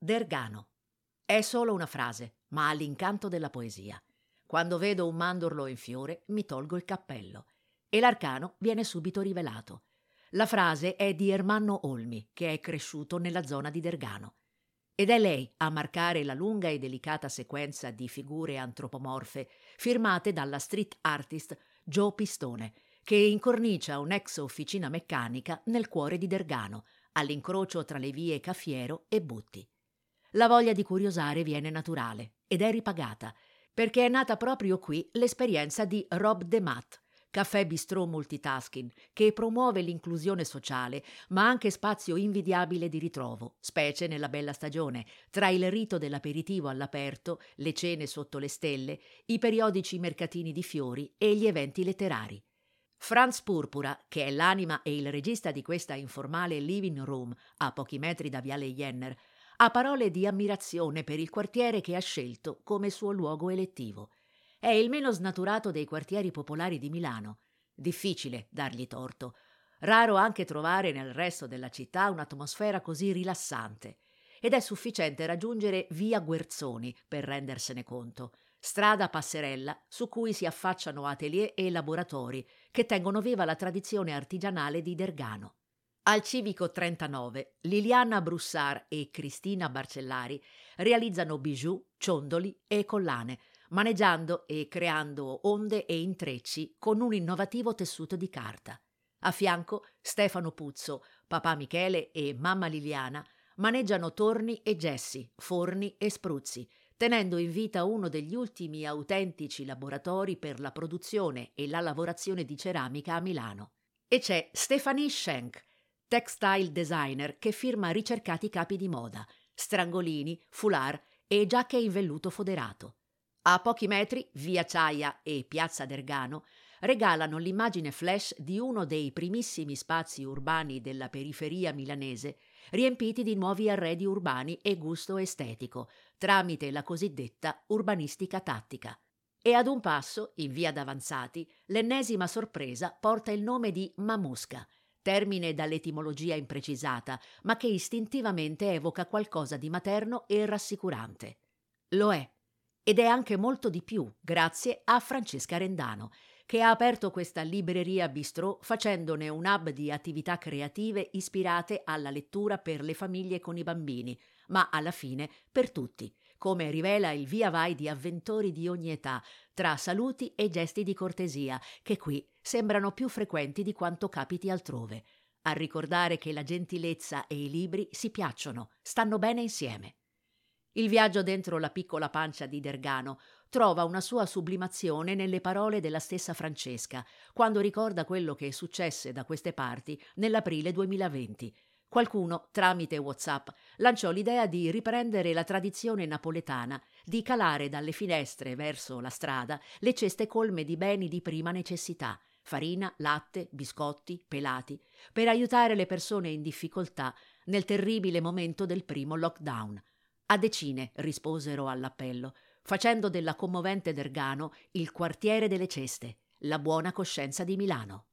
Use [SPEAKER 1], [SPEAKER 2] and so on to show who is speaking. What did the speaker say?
[SPEAKER 1] Dergano. È solo una frase, ma ha l'incanto della poesia. Quando vedo un mandorlo in fiore, mi tolgo il cappello. E l'arcano viene subito rivelato. La frase è di Ermanno Olmi, che è cresciuto nella zona di Dergano. Ed è lei a marcare la lunga e delicata sequenza di figure antropomorfe firmate dalla street artist Joe Pistone, che incornicia un'ex officina meccanica nel cuore di Dergano, all'incrocio tra le vie Caffiero e Butti. La voglia di curiosare viene naturale ed è ripagata, perché è nata proprio qui l'esperienza di Rob DeMatt, caffè bistrò multitasking, che promuove l'inclusione sociale, ma anche spazio invidiabile di ritrovo, specie nella bella stagione, tra il rito dell'aperitivo all'aperto, le cene sotto le stelle, i periodici mercatini di fiori e gli eventi letterari. Franz Purpura, che è l'anima e il regista di questa informale living room a pochi metri da Viale Jenner, ha parole di ammirazione per il quartiere che ha scelto come suo luogo elettivo. È il meno snaturato dei quartieri popolari di Milano. Difficile dargli torto. Raro anche trovare nel resto della città un'atmosfera così rilassante. Ed è sufficiente raggiungere via Guerzoni per rendersene conto. Strada passerella su cui si affacciano atelier e laboratori che tengono viva la tradizione artigianale di Dergano. Al Civico 39, Liliana Brussar e Cristina Barcellari realizzano bijou, ciondoli e collane, maneggiando e creando onde e intrecci con un innovativo tessuto di carta. A fianco Stefano Puzzo, papà Michele e mamma Liliana maneggiano torni e gessi, forni e spruzzi, tenendo in vita uno degli ultimi autentici laboratori per la produzione e la lavorazione di ceramica a Milano. E c'è Stephanie Schenk, textile designer che firma ricercati capi di moda, strangolini, foulard e giacche in velluto foderato. A pochi metri, via Ciaia e piazza Dergano, regalano l'immagine flash di uno dei primissimi spazi urbani della periferia milanese, riempiti di nuovi arredi urbani e gusto estetico, tramite la cosiddetta urbanistica tattica. E ad un passo, in via d'Avanzati, l'ennesima sorpresa porta il nome di Mamusca, termine dall'etimologia imprecisata, ma che istintivamente evoca qualcosa di materno e rassicurante. Lo è, ed è anche molto di più, grazie a Francesca Rendano, che ha aperto questa libreria bistrò facendone un hub di attività creative ispirate alla lettura per le famiglie con i bambini, ma alla fine per tutti, come rivela il via vai di avventori di ogni età, tra saluti e gesti di cortesia, che qui sembrano più frequenti di quanto capiti altrove, a ricordare che la gentilezza e i libri si piacciono, stanno bene insieme. Il viaggio dentro la piccola pancia di Dergano trova una sua sublimazione nelle parole della stessa Francesca, quando ricorda quello che successe da queste parti nell'aprile 2020, Qualcuno, tramite WhatsApp, lanciò l'idea di riprendere la tradizione napoletana di calare dalle finestre verso la strada le ceste colme di beni di prima necessità, farina, latte, biscotti, pelati, per aiutare le persone in difficoltà nel terribile momento del primo lockdown. A decine risposero all'appello, facendo della commovente Dergano il quartiere delle ceste, la buona coscienza di Milano.